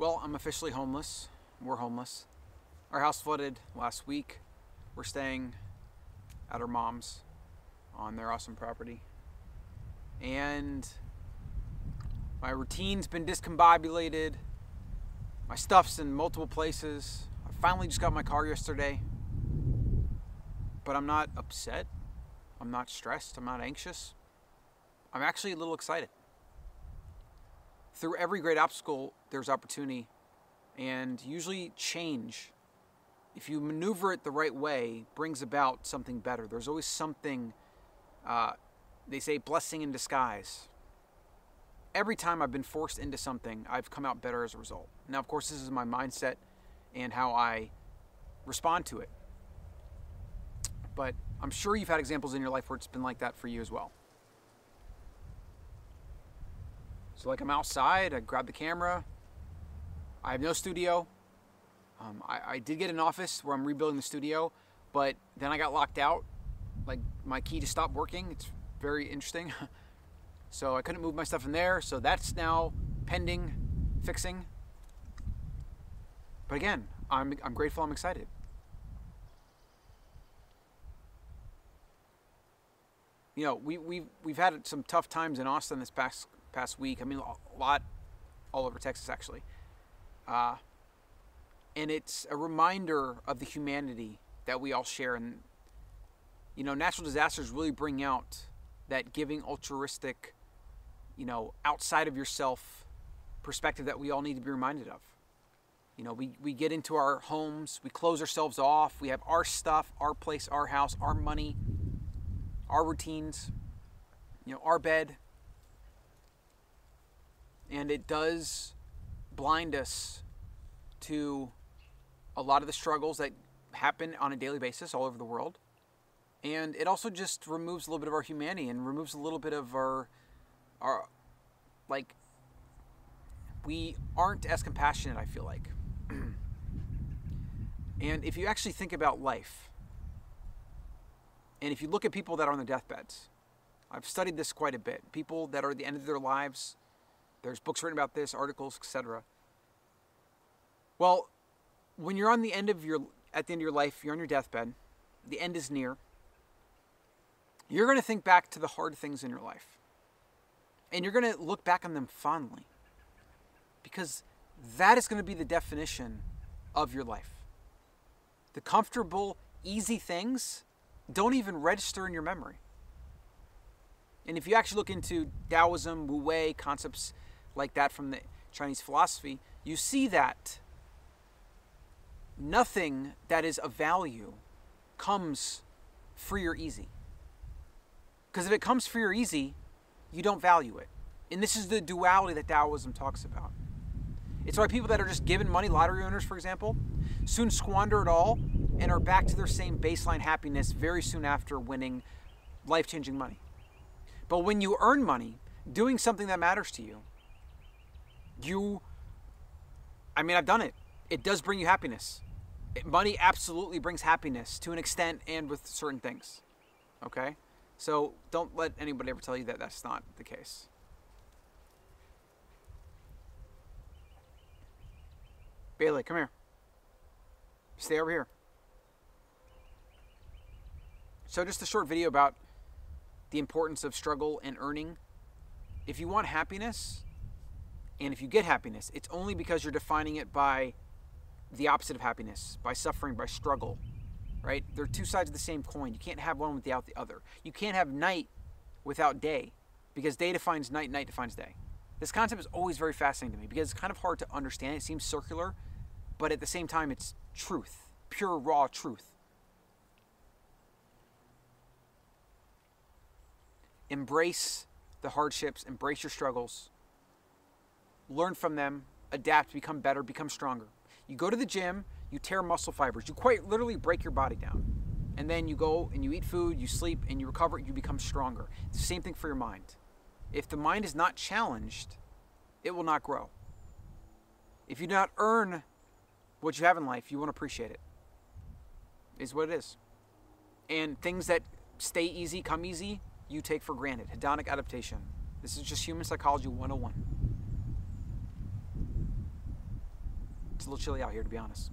Well, I'm officially homeless. We're homeless. Our house flooded last week. We're staying at our mom's on their awesome property. And my routine's been discombobulated. My stuff's in multiple places. I finally just got my car yesterday. But I'm not upset. I'm not stressed. I'm not anxious. I'm actually a little excited. Through every great obstacle, there's opportunity and usually change. If you maneuver it the right way, brings about something better. There's always something, uh, they say, blessing in disguise. Every time I've been forced into something, I've come out better as a result. Now, of course, this is my mindset and how I respond to it. But I'm sure you've had examples in your life where it's been like that for you as well. So, like, I'm outside, I grab the camera. I have no studio. Um, I, I did get an office where I'm rebuilding the studio, but then I got locked out. Like, my key to stop working. It's very interesting. so, I couldn't move my stuff in there. So, that's now pending fixing. But again, I'm, I'm grateful, I'm excited. You know, we, we've, we've had some tough times in Austin this past past week. I mean, a lot all over Texas, actually. Uh, and it's a reminder of the humanity that we all share. And, you know, natural disasters really bring out that giving altruistic, you know, outside of yourself perspective that we all need to be reminded of. You know, we, we get into our homes, we close ourselves off, we have our stuff, our place, our house, our money, our routines, you know, our bed, and it does blind us to a lot of the struggles that happen on a daily basis all over the world. And it also just removes a little bit of our humanity and removes a little bit of our, our, like, we aren't as compassionate, I feel like. and if you actually think about life, and if you look at people that are on their deathbeds, I've studied this quite a bit. People that are at the end of their lives, there's books written about this, articles, etc. Well, when you're on the end of your at the end of your life, you're on your deathbed, the end is near. You're going to think back to the hard things in your life. And you're going to look back on them fondly. Because that is going to be the definition of your life. The comfortable, easy things don't even register in your memory. And if you actually look into Taoism, Wu Wei, concepts like that from the Chinese philosophy, you see that nothing that is of value comes free or easy. Because if it comes free or easy, you don't value it. And this is the duality that Taoism talks about. It's why people that are just given money, lottery owners, for example, soon squander it all and are back to their same baseline happiness very soon after winning life changing money. But when you earn money doing something that matters to you, you I mean, I've done it. It does bring you happiness. It, money absolutely brings happiness to an extent and with certain things. Okay? So don't let anybody ever tell you that that's not the case. Bailey, come here. Stay over here. So, just a short video about the importance of struggle and earning. If you want happiness, and if you get happiness, it's only because you're defining it by the opposite of happiness, by suffering, by struggle, right? They're two sides of the same coin. You can't have one without the other. You can't have night without day because day defines night, night defines day. This concept is always very fascinating to me because it's kind of hard to understand. It seems circular, but at the same time, it's truth, pure, raw truth. Embrace the hardships, embrace your struggles, learn from them, adapt, become better, become stronger. You go to the gym, you tear muscle fibers, you quite literally break your body down. And then you go and you eat food, you sleep, and you recover, you become stronger. It's the same thing for your mind. If the mind is not challenged, it will not grow. If you do not earn what you have in life, you won't appreciate it. Is what it is. And things that stay easy, come easy, you take for granted. Hedonic adaptation. This is just human psychology 101. A little chilly out here, to be honest.